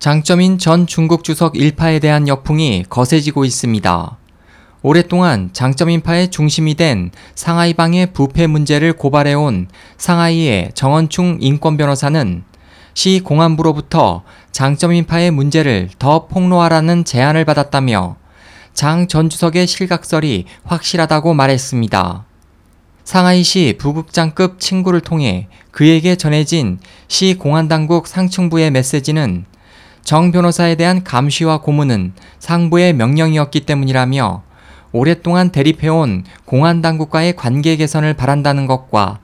장점인 전 중국 주석 일파에 대한 역풍이 거세지고 있습니다. 오랫동안 장점인파의 중심이 된 상하이방의 부패 문제를 고발해온 상하이의 정원충 인권 변호사는 시 공안부로부터 장점인파의 문제를 더 폭로하라는 제안을 받았다며 장 전 주석의 실각설이 확실하다고 말했습니다. 상하이시 부국장급 친구를 통해 그에게 전해진 시 공안당국 상층부의 메시지는 정 변호사에 대한 감시와 고문은 상부의 명령이었기 때문이라며 오랫동안 대립해온 공안 당국과의 관계 개선을 바란다는 것과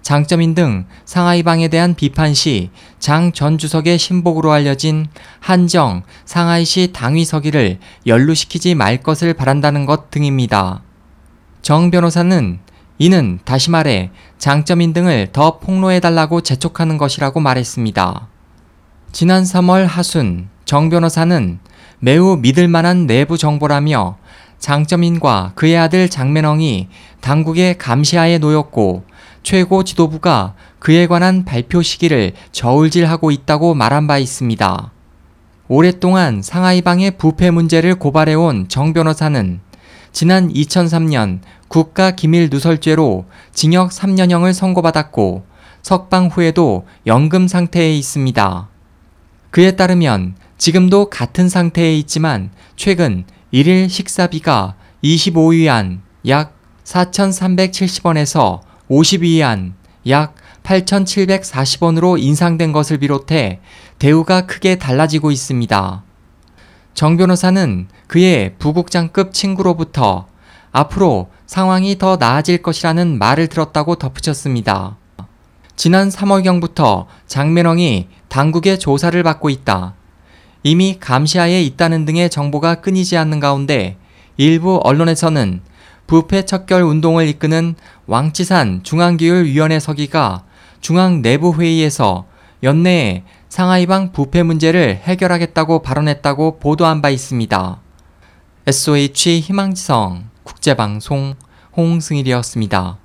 장점인 등 상하이방에 대한 비판 시 장 전 주석의 신복으로 알려진 한정 상하이시 당위 서기를 연루시키지 말 것을 바란다는 것 등입니다. 정 변호사는 이는 다시 말해 장점인 등을 더 폭로해달라고 재촉하는 것이라고 말했습니다. 지난 3월 하순 정 변호사는 매우 믿을 만한 내부 정보라며 장점인과 그의 아들 장menong이 당국의 감시하에 놓였고 최고 지도부가 그에 관한 발표 시기를 저울질하고 있다고 말한 바 있습니다. 오랫동안 상하이방의 부패 문제를 고발해온 정 변호사는 지난 2003년 국가 기밀 누설죄로 징역 3년형을 선고받았고 석방 후에도 연금 상태에 있습니다. 그에 따르면 지금도 같은 상태에 있지만 최근 1일 식사비가 25위안 약 4,370원에서 50위안 약 8,740원으로 인상된 것을 비롯해 대우가 크게 달라지고 있습니다. 정 변호사는 그의 부국장급 친구로부터 앞으로 상황이 더 나아질 것이라는 말을 들었다고 덧붙였습니다. 지난 3월경부터 장menong이 당국의 조사를 받고 있다. 이미 감시하에 있다는 등의 정보가 끊이지 않는 가운데 일부 언론에서는 부패 척결 운동을 이끄는 왕치산 중앙기율위원회 서기가 중앙 내부 회의에서 연내에 상하이방 부패 문제를 해결하겠다고 발언했다고 보도한 바 있습니다. SOH 희망지성 국제방송 홍승일이었습니다.